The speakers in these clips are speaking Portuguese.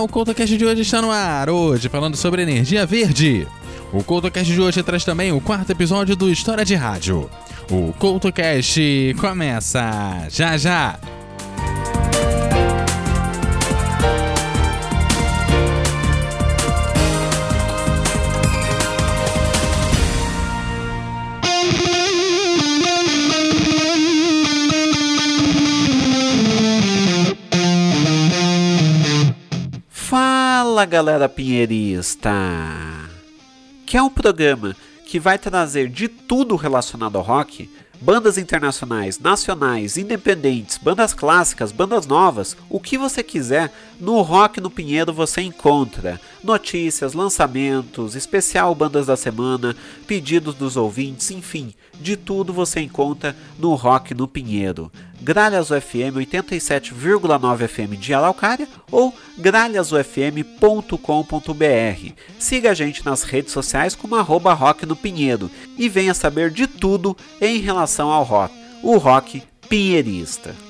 O CoutoCast de hoje está no ar, hoje falando sobre energia verde. O CoutoCast de hoje traz também o quarto episódio do História de Rádio. O CoutoCast começa já já! Fala galera pinheirista! Que é um programa que vai trazer de tudo relacionado ao rock, bandas internacionais, nacionais, independentes, bandas clássicas, bandas novas, o que você quiser, no Rock no Pinheiro você encontra notícias, lançamentos, especial bandas da semana, pedidos dos ouvintes, enfim, de tudo você encontra no Rock no Pinheiro. Gralhas UFM 87,9 FM de Araucária ou gralhasufm.com.br. Siga a gente nas redes sociais como arroba rock no Pinheiro e venha saber de tudo em relação ao rock, o rock pinheirista.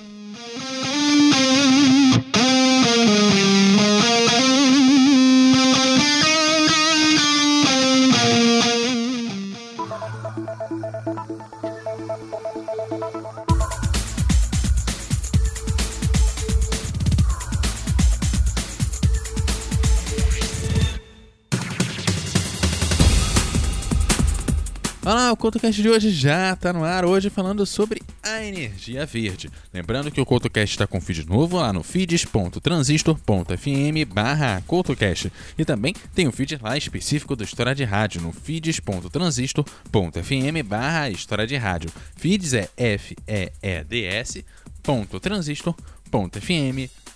CoutoCast de hoje já está no ar, hoje falando sobre a energia verde. Lembrando que o CoutoCast está com feed novo lá no feeds.transistor.fm barra CoutoCast. E também tem um feed lá específico do História de Rádio no feeds.transistor.fm barra História de Rádio. Feeds é F-E-E-D-S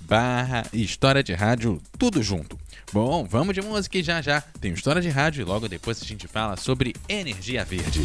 barra História de Rádio, tudo junto. Bom, vamos de música e já já tem história de rádio e logo depois a gente fala sobre energia verde.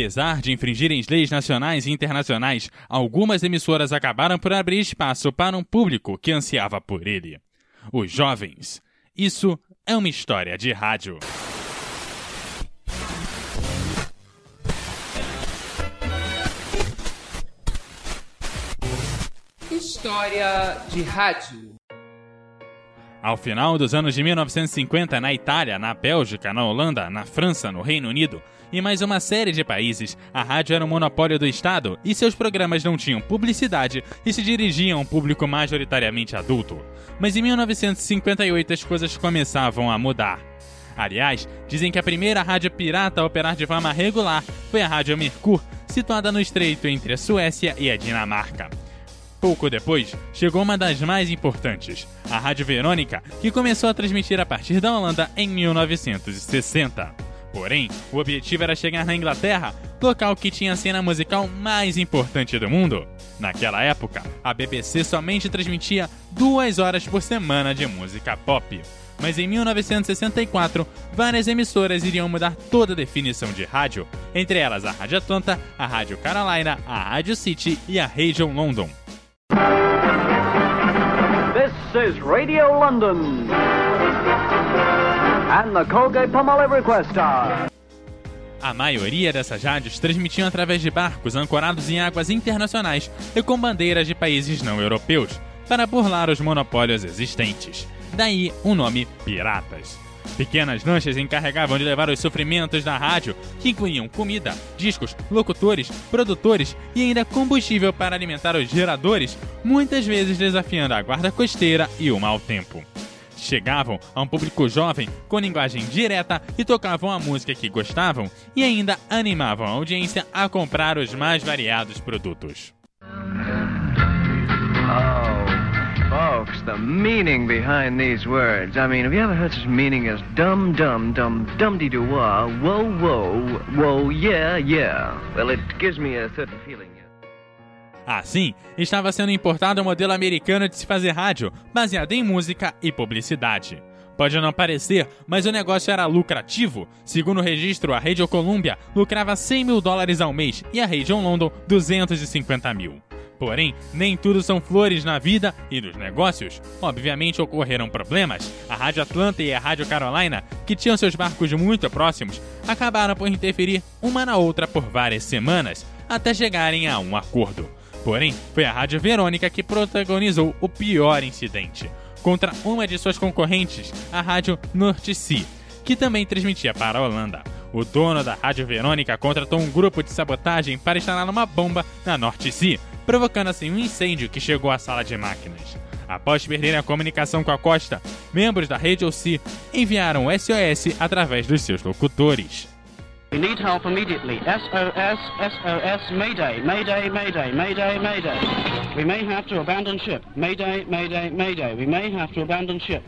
Apesar de infringirem leis nacionais e internacionais, algumas emissoras acabaram por abrir espaço para um público que ansiava por ele. Os jovens. Isso é uma história de rádio. História de rádio. Ao final dos anos de 1950, na Itália, na Bélgica, na Holanda, na França, no Reino Unido e mais uma série de países, a rádio era um monopólio do Estado e seus programas não tinham publicidade e se dirigiam a um público majoritariamente adulto. Mas em 1958 as coisas começavam a mudar. Aliás, dizem que a primeira rádio pirata a operar de forma regular foi a Rádio Mercur, situada no estreito entre a Suécia e a Dinamarca. Pouco depois, chegou uma das mais importantes, a Rádio Verônica, que começou a transmitir a partir da Holanda em 1960. Porém, o objetivo era chegar na Inglaterra, local que tinha a cena musical mais importante do mundo. Naquela época, a BBC somente transmitia duas horas por semana de música pop. Mas em 1964, várias emissoras iriam mudar toda a definição de rádio, entre elas a Rádio Atlanta, a Rádio Carolina, a Rádio City e a Radio London. Is Radio London. And the Colgate Palmolive Request. A maioria dessas rádios transmitiam através de barcos ancorados em águas internacionais e com bandeiras de países não europeus, para burlar os monopólios existentes. Daí o nome Piratas. Pequenas lanchas encarregavam de levar os sofrimentos da rádio, que incluíam comida, discos, locutores, produtores e ainda combustível para alimentar os geradores, muitas vezes desafiando a guarda costeira e o mau tempo. Chegavam a um público jovem com linguagem direta e tocavam a música que gostavam e ainda animavam a audiência a comprar os mais variados produtos. Folks, the meaning behind these words. I mean, have you ever heard such meaning as dum dum dum dum doo wah, whoa whoa, whoa yeah yeah? Well, it gives me a certain feeling. Assim, estava sendo importado o um modelo americano de se fazer rádio, baseado em música e publicidade. Pode não parecer, mas o negócio era lucrativo. Segundo o registro, a Radio Columbia lucrava 100 mil dólares ao mês e a Radio London 250 mil. Porém, nem tudo são flores na vida e nos negócios. Obviamente ocorreram problemas. A Rádio Atlanta e a Rádio Carolina, que tinham seus barcos muito próximos, acabaram por interferir uma na outra por várias semanas, até chegarem a um acordo. Porém, foi a Rádio Verônica que protagonizou o pior incidente, contra uma de suas concorrentes, a Rádio Norte Sea, que também transmitia para a Holanda. O dono da Rádio Verônica contratou um grupo de sabotagem para instalar uma bomba na Norte Sea, provocando assim um incêndio que chegou à sala de máquinas. Após perderem a comunicação com a costa, membros da Rede OC enviaram o SOS através dos seus locutores. We need help immediately. SOS, SOS, Mayday, Mayday, Mayday, Mayday, Mayday. We may have to abandon ship. Mayday, Mayday, Mayday. We may have to abandon ship.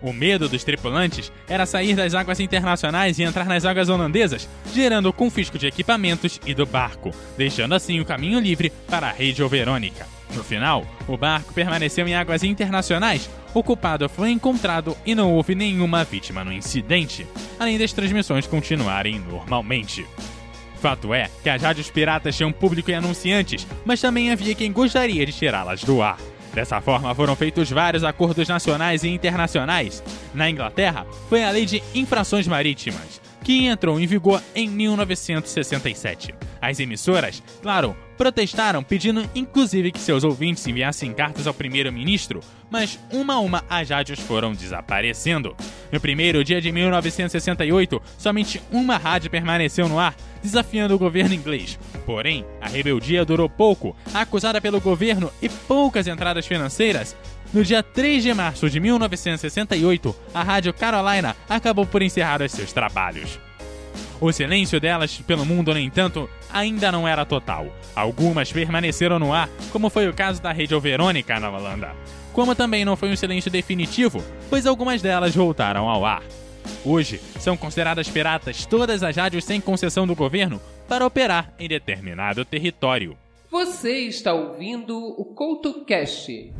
O medo dos tripulantes era sair das águas internacionais e entrar nas águas holandesas, gerando o confisco de equipamentos e do barco, deixando assim o caminho livre para a rede Verônica. No final, o barco permaneceu em águas internacionais, o culpado foi encontrado e não houve nenhuma vítima no incidente, além das transmissões continuarem normalmente. Fato é que as rádios piratas tinham público e anunciantes, mas também havia quem gostaria de tirá-las do ar. Dessa forma, foram feitos vários acordos nacionais e internacionais. Na Inglaterra, foi a Lei de Infrações Marítimas, que entrou em vigor em 1967. As emissoras, claro, protestaram pedindo inclusive que seus ouvintes enviassem cartas ao primeiro-ministro, mas uma a uma as rádios foram desaparecendo. No primeiro dia de 1968, somente uma rádio permaneceu no ar, desafiando o governo inglês. Porém, a rebeldia durou pouco, acusada pelo governo e poucas entradas financeiras. No dia 3 de março de 1968, a Rádio Carolina acabou por encerrar os seus trabalhos. O silêncio delas pelo mundo, no entanto, ainda não era total. Algumas permaneceram no ar, como foi o caso da Rede Verônica na Holanda. Como também não foi um silêncio definitivo, pois algumas delas voltaram ao ar. Hoje, são consideradas piratas todas as rádios sem concessão do governo para operar em determinado território. Você está ouvindo o CoutoCast.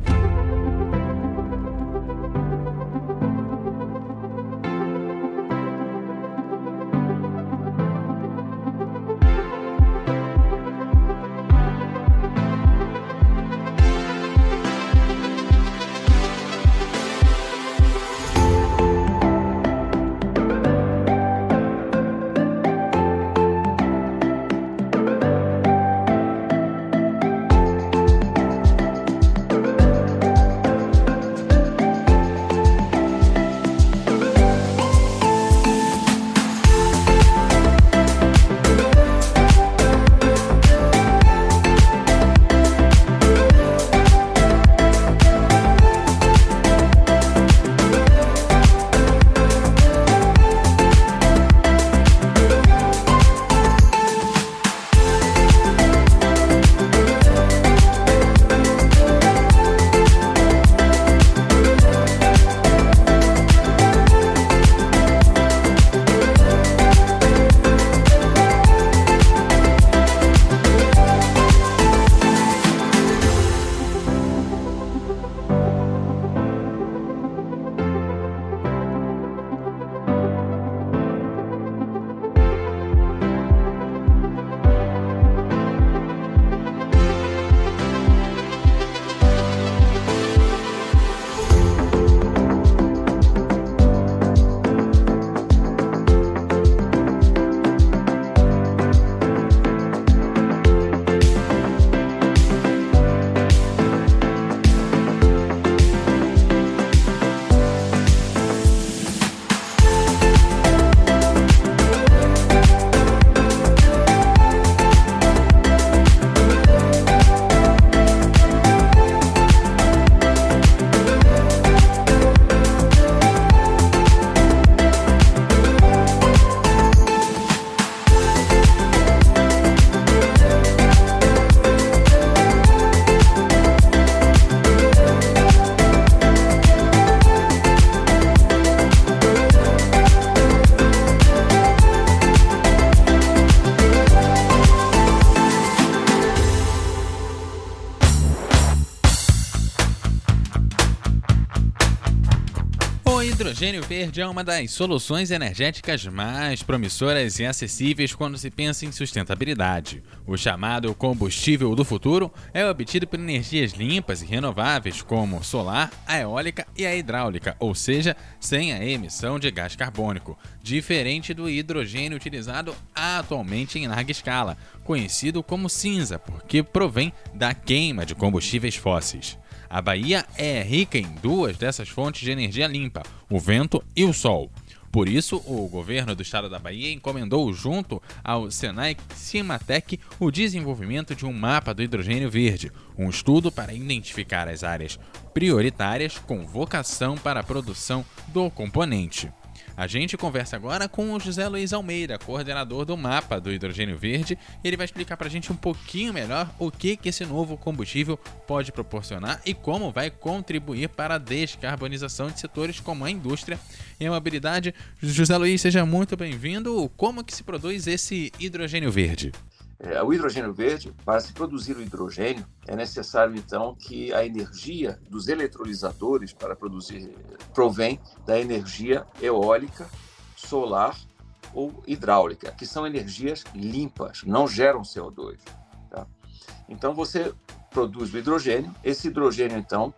Hidrogênio verde é uma das soluções energéticas mais promissoras e acessíveis quando se pensa em sustentabilidade. O chamado combustível do futuro é obtido por energias limpas e renováveis, como solar, a eólica e a hidráulica, ou seja, sem a emissão de gás carbônico, diferente do hidrogênio utilizado atualmente em larga escala, conhecido como cinza, porque provém da queima de combustíveis fósseis. A Bahia é rica em duas dessas fontes de energia limpa, o vento e o sol. Por isso, o governo do estado da Bahia encomendou, junto ao Senai Cimatec, o desenvolvimento de um mapa do hidrogênio verde, um estudo para identificar as áreas prioritárias com vocação para a produção do componente. A gente conversa agora com o José Luiz Almeida, coordenador do mapa do hidrogênio verde. Ele vai explicar para a gente um pouquinho melhor o que, que esse novo combustível pode proporcionar e como vai contribuir para a descarbonização de setores como a indústria e a mobilidade. José Luiz, seja muito bem-vindo. Como que se produz esse hidrogênio verde? É, o hidrogênio verde, para se produzir o hidrogênio, é necessário então que a energia dos eletrolisadores para produzir provém da energia eólica, solar ou hidráulica, que são energias limpas, não geram CO2. Tá? Então você produz o hidrogênio, esse hidrogênio então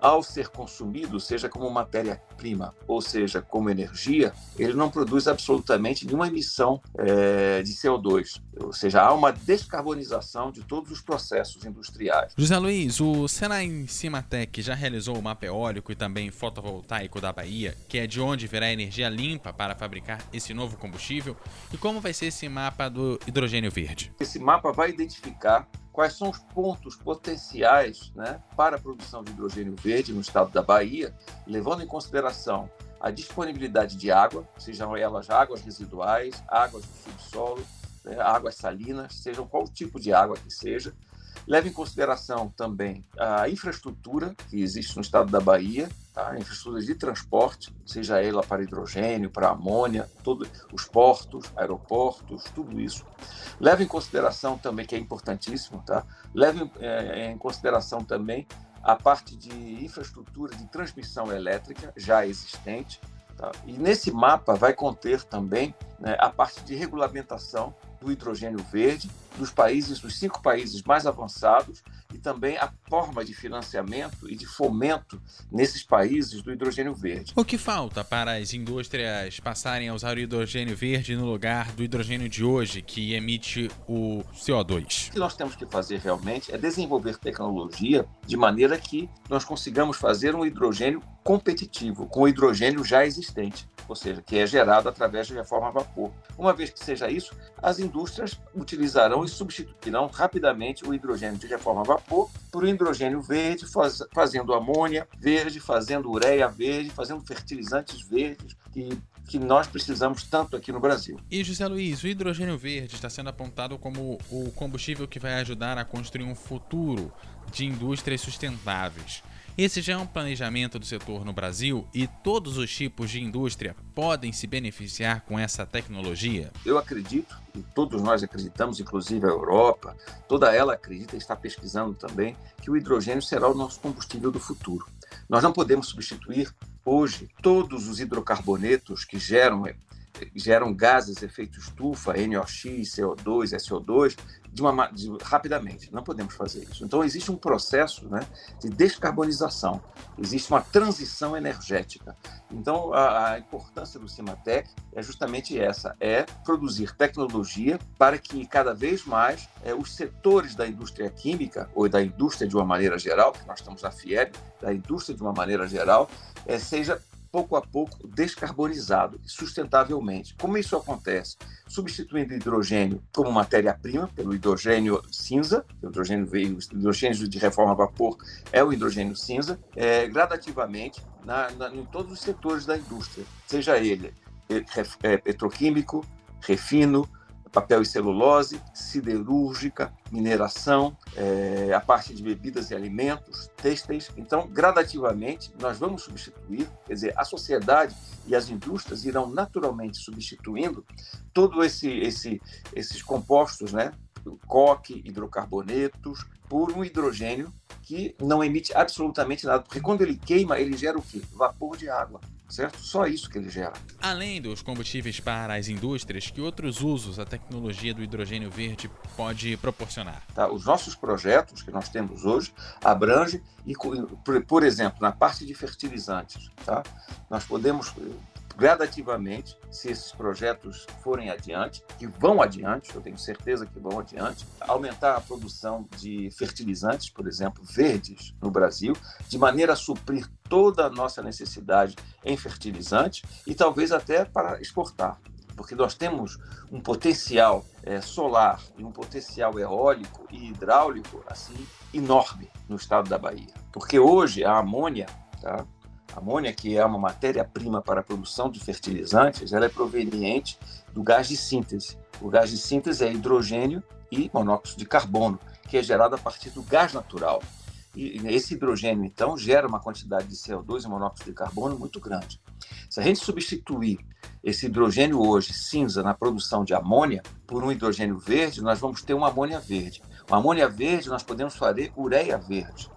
ao ser consumido, seja como matéria-prima, ou seja, como energia, ele não produz absolutamente nenhuma emissão é, de CO2. Ou seja, há uma descarbonização de todos os processos industriais. José Luiz, o Senai Cimatec já realizou o mapa eólico e também fotovoltaico da Bahia, que é de onde virá energia limpa para fabricar esse novo combustível. E como vai ser esse mapa do hidrogênio verde? Esse mapa vai identificar quais são os pontos potenciais né, para a produção de hidrogênio verde no estado da Bahia, levando em consideração a disponibilidade de água, sejam elas águas residuais, águas do subsolo, né, águas salinas, sejam qual tipo de água que seja, Leve em consideração também a infraestrutura que existe no estado da Bahia, tá? infraestrutura de transporte, seja ela para hidrogênio, para amônia, todos os portos, aeroportos, tudo isso. Leve em consideração também, que é importantíssimo, tá? leve é, em consideração também a parte de infraestrutura de transmissão elétrica já existente. Tá? E nesse mapa vai conter também né, a parte de regulamentação do hidrogênio verde dos países, dos cinco países mais avançados e também a forma de financiamento e de fomento nesses países do hidrogênio verde. O que falta para as indústrias passarem a usar o hidrogênio verde no lugar do hidrogênio de hoje, que emite o CO2? O que nós temos que fazer realmente é desenvolver tecnologia de maneira que nós consigamos fazer um hidrogênio competitivo com o hidrogênio já existente, ou seja, que é gerado através de reforma a vapor. Uma vez que seja isso, as indústrias utilizarão substituirão rapidamente o hidrogênio de reforma a vapor por hidrogênio verde, faz, fazendo amônia verde, fazendo ureia verde, fazendo fertilizantes verdes, que que nós precisamos tanto aqui no Brasil. E José Luiz, o hidrogênio verde está sendo apontado como o combustível que vai ajudar a construir um futuro de indústrias sustentáveis. Esse já é um planejamento do setor no Brasil e todos os tipos de indústria podem se beneficiar com essa tecnologia? Eu acredito, e todos nós acreditamos, inclusive a Europa, toda ela acredita e está pesquisando também, que o hidrogênio será o nosso combustível do futuro. Nós não podemos substituir hoje todos os hidrocarbonetos que geram geram gases efeito estufa, NOx, CO2, SO2, de uma, de, rapidamente. Não podemos fazer isso. Então, existe um processo né, de descarbonização, existe uma transição energética. Então, a, a importância do Cimatec é justamente essa: é produzir tecnologia para que cada vez mais é, os setores da indústria química, ou da indústria de uma maneira geral, que nós estamos na FIEB, da indústria de uma maneira geral, é, seja pouco a pouco descarbonizado sustentavelmente. Como isso acontece? Substituindo hidrogênio como matéria-prima pelo hidrogênio cinza, o hidrogênio veio, hidrogênio de reforma a vapor é o hidrogênio cinza, é, gradativamente na, na, em todos os setores da indústria, seja ele é, é petroquímico, refino, papel e celulose, siderúrgica, mineração, é, a parte de bebidas e alimentos, têxteis. Então, gradativamente, nós vamos substituir, quer dizer, a sociedade e as indústrias irão naturalmente substituindo todos esse, esse, esses compostos, né? coque, hidrocarbonetos, por um hidrogênio que não emite absolutamente nada, porque quando ele queima, ele gera o quê? Vapor de água. Certo? Só isso que ele gera. Além dos combustíveis para as indústrias, que outros usos a tecnologia do hidrogênio verde pode proporcionar? Tá? Os nossos projetos que nós temos hoje abrangem, por, por exemplo, na parte de fertilizantes, tá? nós podemos gradativamente, se esses projetos forem adiante, que vão adiante, eu tenho certeza que vão adiante, aumentar a produção de fertilizantes, por exemplo, verdes no Brasil, de maneira a suprir toda a nossa necessidade em fertilizantes e talvez até para exportar porque nós temos um potencial é, solar e um potencial eólico e hidráulico assim enorme no estado da Bahia. Porque hoje a amônia, tá? Amônia, que é uma matéria-prima para a produção de fertilizantes, ela é proveniente do gás de síntese. O gás de síntese é hidrogênio e monóxido de carbono, que é gerado a partir do gás natural. E esse hidrogênio, então, gera uma quantidade de CO2 e monóxido de carbono muito grande. Se a gente substituir esse hidrogênio hoje cinza na produção de amônia por um hidrogênio verde, nós vamos ter uma amônia verde. Uma amônia verde, nós podemos fazer ureia verde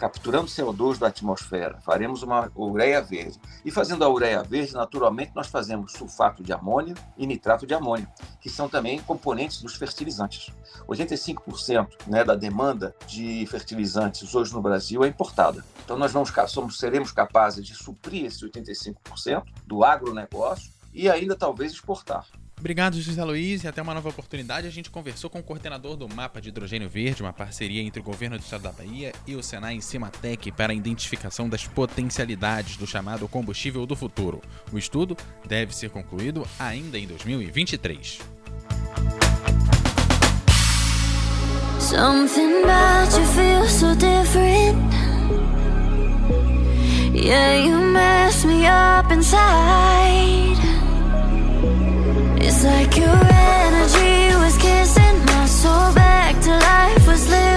capturando CO2 da atmosfera, faremos uma ureia verde. E fazendo a ureia verde, naturalmente, nós fazemos sulfato de amônio e nitrato de amônio, que são também componentes dos fertilizantes. 85% né, da demanda de fertilizantes hoje no Brasil é importada. Então, nós vamos, somos, seremos capazes de suprir esse 85% do agronegócio e ainda talvez exportar. Obrigado, José Luiz, e até uma nova oportunidade. A gente conversou com o coordenador do Mapa de Hidrogênio Verde, uma parceria entre o governo do estado da Bahia e o Senai Cimatec para a identificação das potencialidades do chamado combustível do futuro. O estudo deve ser concluído ainda em 2023. Something about you feels so different. Yeah, you mess me up inside. Like your energy was kissing my soul back to life was living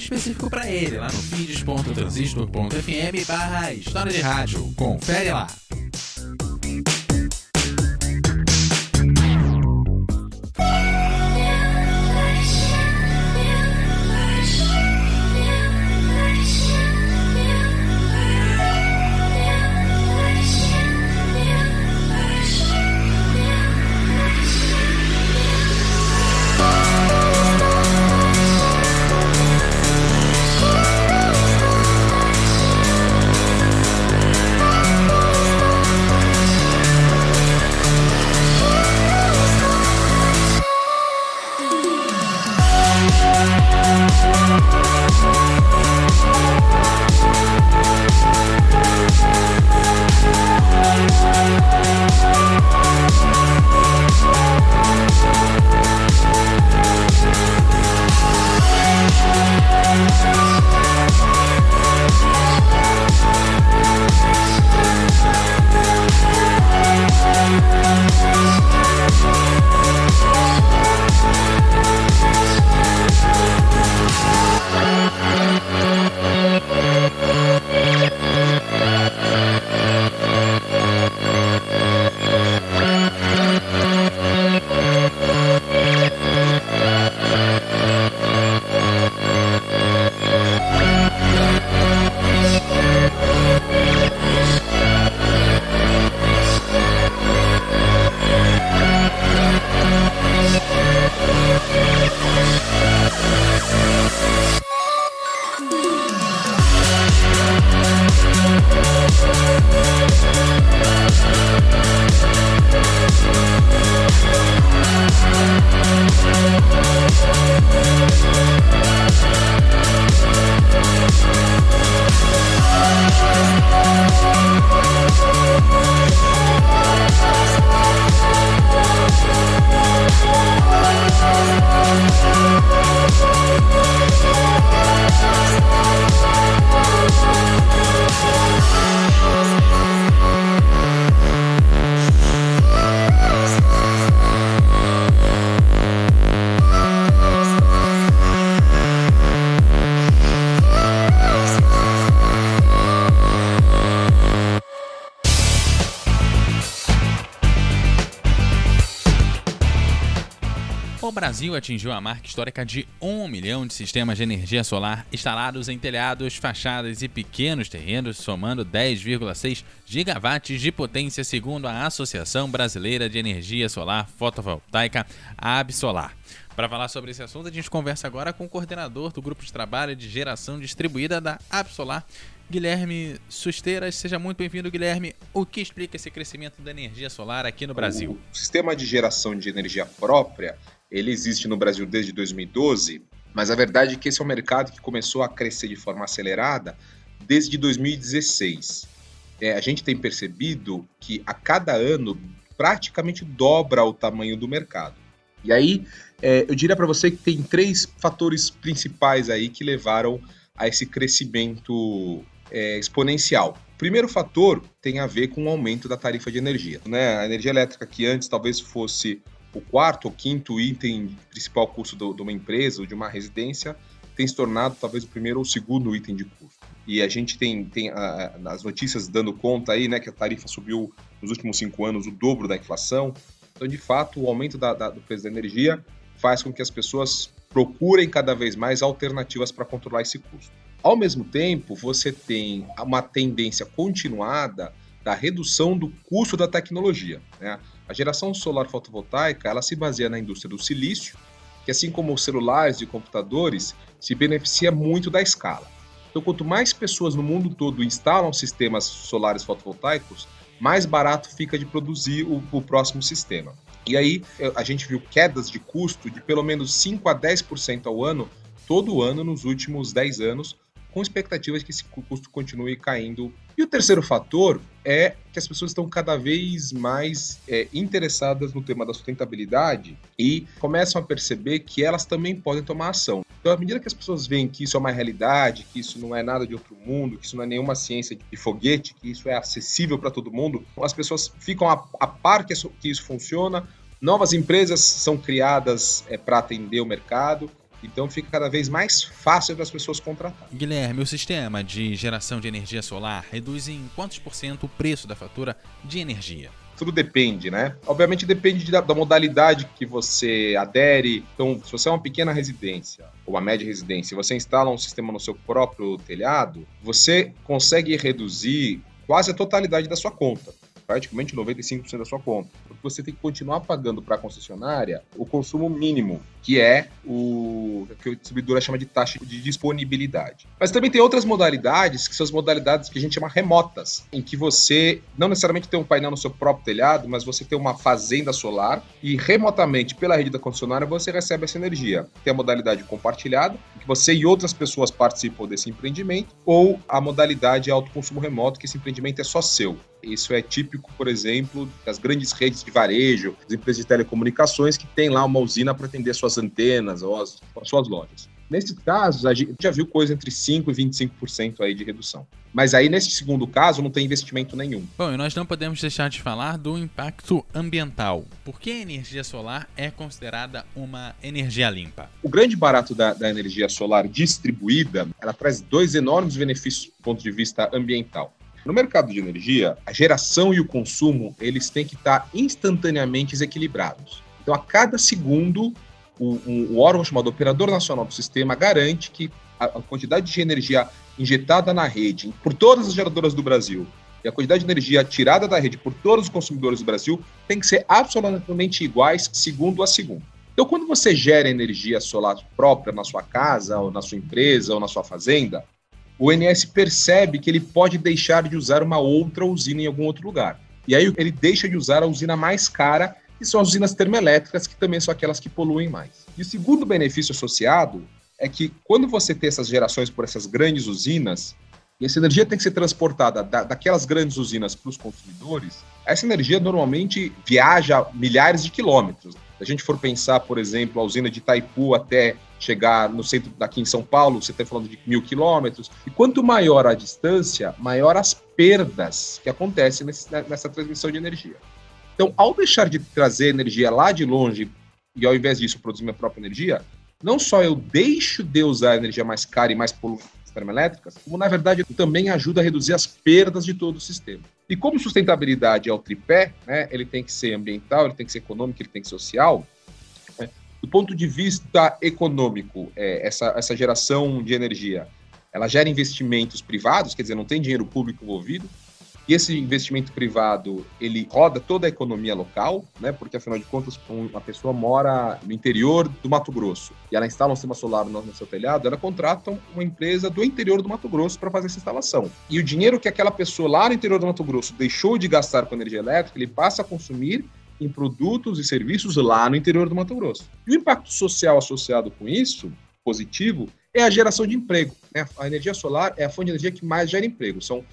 específico para ele, lá no feeds.transistor.fm barra História de Rádio. Confere lá. Pau-brasil atingiu a marca histórica de 1 milhão de sistemas de energia solar instalados em telhados, fachadas e pequenos terrenos, somando 10,6 gigawatts de potência, segundo a Associação Brasileira de Energia Solar Fotovoltaica, Absolar. Para falar sobre esse assunto, a gente conversa agora com o coordenador do grupo de trabalho de geração distribuída da Absolar, Guilherme Susteiras. Seja muito bem-vindo, Guilherme. O que explica esse crescimento da energia solar aqui no Brasil? O sistema de geração de energia própria, ele existe no Brasil desde 2012, mas a verdade é que esse é um mercado que começou a crescer de forma acelerada desde 2016. É, a gente tem percebido que a cada ano praticamente dobra o tamanho do mercado. E aí, é, eu diria para você que tem três fatores principais aí que levaram a esse crescimento é, exponencial. O primeiro fator tem a ver com o aumento da tarifa de energia. Né? A energia elétrica, que antes talvez fosse o quarto ou quinto item principal custo de uma empresa ou de uma residência, tem se tornado talvez o primeiro ou segundo item de custo. E a gente tem, tem a, as notícias dando conta aí, né, que a tarifa subiu nos últimos cinco anos o dobro da inflação. Então, de fato, o aumento da, da, do preço da energia faz com que as pessoas procurem cada vez mais alternativas para controlar esse custo. Ao mesmo tempo, você tem uma tendência continuada da redução do custo da tecnologia. Né? A geração solar fotovoltaica ela se baseia na indústria do silício, que assim como os celulares e computadores, se beneficia muito da escala. Então, quanto mais pessoas no mundo todo instalam sistemas solares fotovoltaicos, mais barato fica de produzir o, o próximo sistema. E aí a gente viu quedas de custo de pelo menos 5 a 10% ao ano, todo ano nos últimos 10 anos, com expectativas que esse custo continue caindo. E o terceiro fator é que as pessoas estão cada vez mais é, interessadas no tema da sustentabilidade e começam a perceber que elas também podem tomar ação. Então, à medida que as pessoas veem que isso é uma realidade, que isso não é nada de outro mundo, que isso não é nenhuma ciência de foguete, que isso é acessível para todo mundo, as pessoas ficam a, a par que isso, que isso funciona, novas empresas são criadas é, para atender o mercado. Então fica cada vez mais fácil das pessoas contratar. Guilherme, o sistema de geração de energia solar reduz em quantos por cento o preço da fatura de energia? tudo depende, né? Obviamente depende da, da, modalidade que você adere. Então, se você é uma pequena residência ou uma média residência, e você instala um sistema no seu próprio telhado, você consegue reduzir quase a totalidade da sua conta praticamente 95% da sua conta. Porque você tem que continuar pagando para a concessionária o consumo mínimo, que é o que o distribuidor chama de taxa de disponibilidade. Mas também tem outras modalidades, que são as modalidades que a gente chama remotas, em que você não necessariamente tem um painel no seu próprio telhado, mas você tem uma fazenda solar e remotamente pela rede da concessionária você recebe essa energia. Tem a modalidade compartilhada, você e outras pessoas participam desse empreendimento, ou a modalidade autoconsumo remoto, que esse empreendimento é só seu. Isso é típico, por exemplo, das grandes redes de varejo, das empresas de telecomunicações que tem lá uma usina para atender suas antenas ou as, as suas lojas. Nesses casos, a gente já viu coisa entre 5% e 25% aí de redução. Mas aí, nesse segundo caso, não tem investimento nenhum. Bom, e nós não podemos deixar de falar do impacto ambiental. Por que a energia solar é considerada uma energia limpa? O grande barato da, da energia solar distribuída, ela traz dois enormes benefícios do ponto de vista ambiental. No mercado de energia, a geração e o consumo, eles têm que estar instantaneamente equilibrados. Então, a cada segundo, o, um, órgão chamado Operador Nacional do Sistema garante que a, a quantidade de energia injetada na rede por todas as geradoras do Brasil e a quantidade de energia tirada da rede por todos os consumidores do Brasil tem que ser absolutamente iguais segundo a segundo. Então, quando você gera energia solar própria na sua casa, ou na sua empresa, ou na sua fazenda, o INS percebe que ele pode deixar de usar uma outra usina em algum outro lugar. E aí ele deixa de usar a usina mais cara, que são as usinas termoelétricas, que também são aquelas que poluem mais. E o segundo benefício associado é que quando você tem essas gerações por essas grandes usinas, e essa energia tem que ser transportada da, daquelas grandes usinas para os consumidores, essa energia normalmente viaja milhares de quilômetros. Se a gente for pensar, por exemplo, a usina de Itaipu até chegar no centro daqui em São Paulo, você está falando de mil quilômetros. E quanto maior a distância, maior as perdas que acontecem nesse, nessa transmissão de energia. Então, ao deixar de trazer energia lá de longe e ao invés disso produzir minha própria energia, não só eu deixo de usar energia mais cara e mais poluente termoelétricas, como na verdade também ajuda a reduzir as perdas de todo o sistema. E como sustentabilidade é o tripé, né, ele tem que ser ambiental, ele tem que ser econômico, ele tem que ser social, Do ponto de vista econômico, é, essa, essa geração de energia, ela gera investimentos privados, quer dizer, não tem dinheiro público envolvido, e esse investimento privado, ele roda toda a economia local, né? Porque afinal de contas, uma pessoa mora no interior do Mato Grosso e ela instala um sistema solar no, seu telhado, ela contrata uma empresa do interior do Mato Grosso para fazer essa instalação. E o dinheiro que aquela pessoa lá no interior do Mato Grosso deixou de gastar com energia elétrica, ele passa a consumir em produtos e serviços lá no interior do Mato Grosso. E o impacto social associado com isso, positivo, é a geração de emprego. Né? A energia solar é a fonte de energia que mais gera emprego. São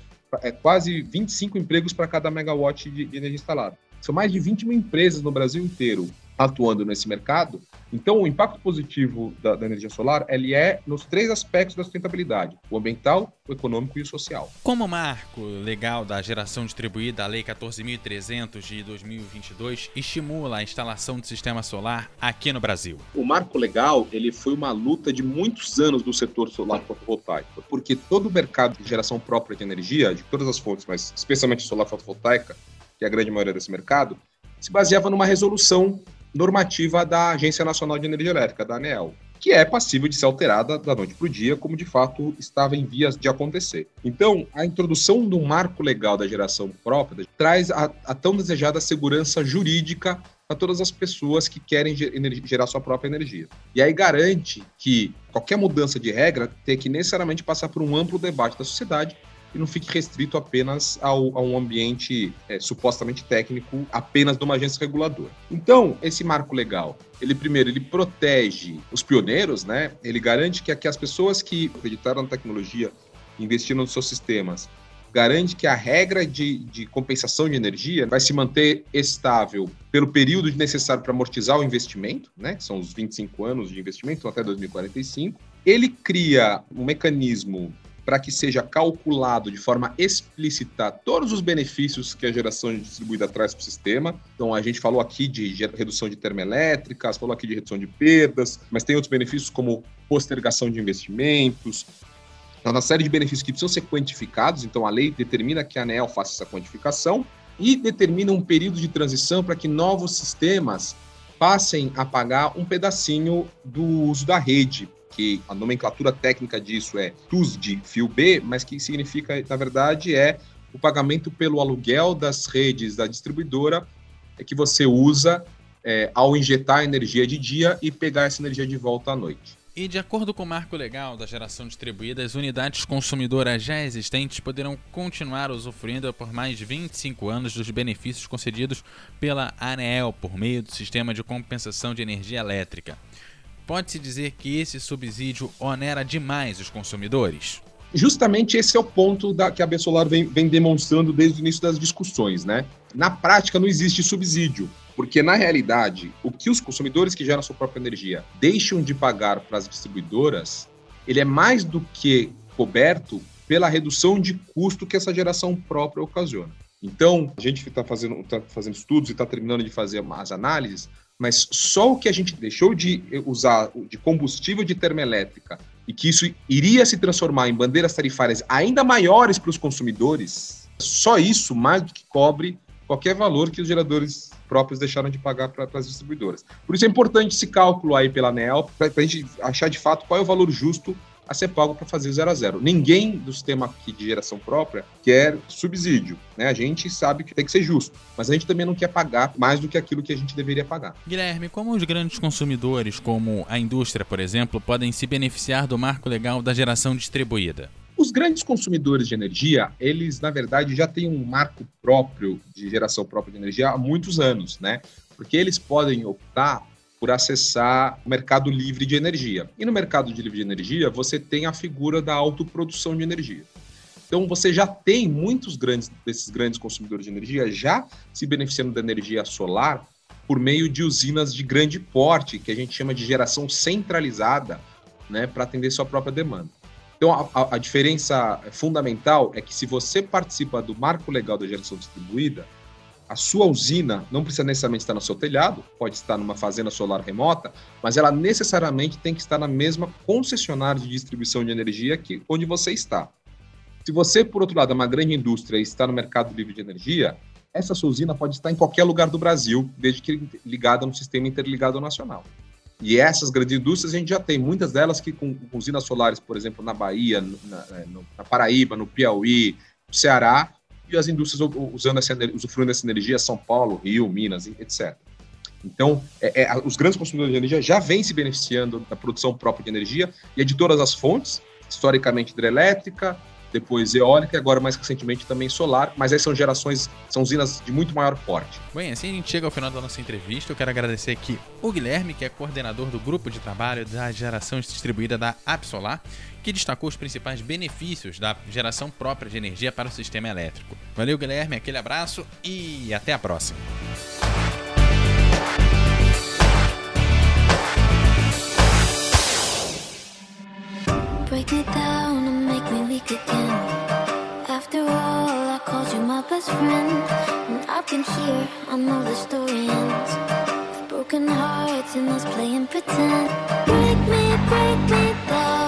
é, quase 25 empregos para cada megawatt de, de energia instalada. São mais de 20 mil empresas no Brasil inteiro atuando nesse mercado. Então, o impacto positivo da, da, energia solar ele é nos três aspectos da sustentabilidade: o ambiental, o econômico e o social. Como marco legal da geração distribuída, a Lei 14.300 de 2022 estimula a instalação de sistema solar aqui no Brasil. O marco legal ele foi uma luta de muitos anos do setor solar fotovoltaico, porque todo o mercado de geração própria de energia, de todas as fontes, mas especialmente solar fotovoltaica, que é a grande maioria desse mercado, se baseava numa resolução normativa da Agência Nacional de Energia Elétrica, da ANEEL, que é passível de ser alterada da noite para o dia, como de fato estava em vias de acontecer. Então, a introdução do marco legal da geração própria traz a, a tão desejada segurança jurídica para todas as pessoas que querem gerar sua própria energia. E aí garante que qualquer mudança de regra tem que necessariamente passar por um amplo debate da sociedade e não fique restrito apenas ao, a um ambiente é, supostamente técnico, apenas de uma agência reguladora. Então, esse marco legal, ele primeiro, ele protege os pioneiros, né? Ele garante que, que as pessoas que acreditaram na tecnologia, investiram nos seus sistemas, garante que a regra de, de, compensação de energia vai se manter estável pelo período necessário para amortizar o investimento, né? São os 25 anos de investimento até 2045. Ele cria um mecanismo para que seja calculado de forma explícita todos os benefícios que a geração distribuída traz para o sistema. Então, a gente falou aqui de redução de termoelétricas, falou aqui de redução de perdas, mas tem outros benefícios como postergação de investimentos, então, uma série de benefícios que precisam ser quantificados. Então, a lei determina que a ANEL faça essa quantificação e determina um período de transição para que novos sistemas passem a pagar um pedacinho do uso da rede que a nomenclatura técnica disso é TUS de fio B, mas que significa, na verdade, é o pagamento pelo aluguel das redes da distribuidora é que você usa é, ao injetar energia de dia e pegar essa energia de volta à noite. E de acordo com o marco legal da geração distribuída, as unidades consumidoras já existentes poderão continuar usufruindo por mais de 25 anos dos benefícios concedidos pela ANEEL por meio do sistema de compensação de energia elétrica. Pode-se dizer que esse subsídio onera demais os consumidores? Justamente esse é o ponto da, que a Bessolar vem, vem demonstrando desde o início das discussões, né? Na prática, não existe subsídio, porque na realidade, o que os consumidores que geram sua própria energia deixam de pagar para as distribuidoras, ele é mais do que coberto pela redução de custo que essa geração própria ocasiona. Então, a gente está fazendo, tá fazendo estudos e está terminando de fazer as análises mas só o que a gente deixou de usar de combustível de termoelétrica e que isso iria se transformar em bandeiras tarifárias ainda maiores para os consumidores, só isso mais do que cobre qualquer valor que os geradores próprios deixaram de pagar para as distribuidoras. Por isso é importante esse cálculo aí pela ANEL, para a gente achar de fato qual é o valor justo a ser pago para fazer zero a zero. Ninguém do sistema aqui de geração própria quer subsídio. Né? A gente sabe que tem que ser justo, mas a gente também não quer pagar mais do que aquilo que a gente deveria pagar. Guilherme, como os grandes consumidores, como a indústria, por exemplo, podem se beneficiar do marco legal da geração distribuída? Os grandes consumidores de energia, eles, na verdade, já têm um marco próprio de geração própria de energia há muitos anos, né? Porque eles podem optar por acessar o mercado livre de energia. E no mercado de livre de energia, você tem a figura da autoprodução de energia. Então, você já tem muitos grandes desses grandes consumidores de energia já se beneficiando da energia solar por meio de usinas de grande porte, que a gente chama de geração centralizada, né, para atender sua própria demanda. Então, a, a, diferença fundamental é que se você participa do marco legal da geração distribuída, a sua usina não precisa necessariamente estar no seu telhado, pode estar numa fazenda solar remota, mas ela necessariamente tem que estar na mesma concessionária de distribuição de energia que onde você está. Se você, por outro lado, é uma grande indústria e está no mercado livre de energia, essa sua usina pode estar em qualquer lugar do Brasil, desde que ligada no sistema interligado nacional. E essas grandes indústrias a gente já tem, muitas delas que com, usinas solares, por exemplo, na Bahia, na, no, na Paraíba, no Piauí, no Ceará, e as indústrias usando essa, usufruindo dessa energia, São Paulo, Rio, Minas, etc. Então, é, é, os grandes consumidores de energia já vêm se beneficiando da produção própria de energia e é de todas as fontes, historicamente hidrelétrica, depois eólica e agora mais recentemente também solar, mas aí são gerações, são usinas de muito maior porte. Bem, assim a gente chega ao final da nossa entrevista. Eu quero agradecer aqui o Guilherme, que é coordenador do grupo de trabalho da geração distribuída da Absolar, que destacou os principais benefícios da geração própria de energia para o sistema elétrico. Valeu, Guilherme, aquele abraço e até a próxima. break me down weak again. After all, I called you my best friend. And I've been here, I know the story ends. With broken hearts and us playing pretend. Break me, break me down.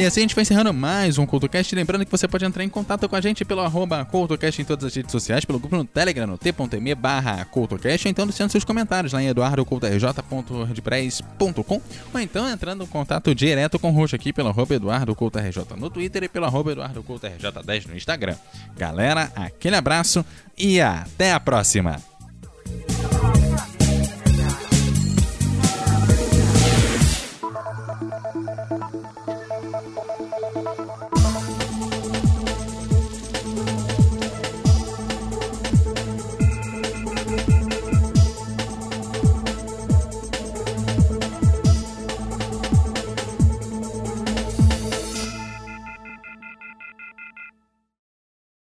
E assim a gente vai encerrando mais um CultoCast. Lembrando que você pode entrar em contato com a gente pelo arroba CultoCast em todas as redes sociais, pelo grupo no Telegram, no t.me barra CultoCast, ou então deixando seus comentários lá em eduardocultorj.wordpress.com, ou então entrando em contato direto com o Roxo aqui pelo arroba EduardoCultoRJ no Twitter e pelo arroba EduardoCultoRJ10 no Instagram. Galera, aquele abraço e até a próxima!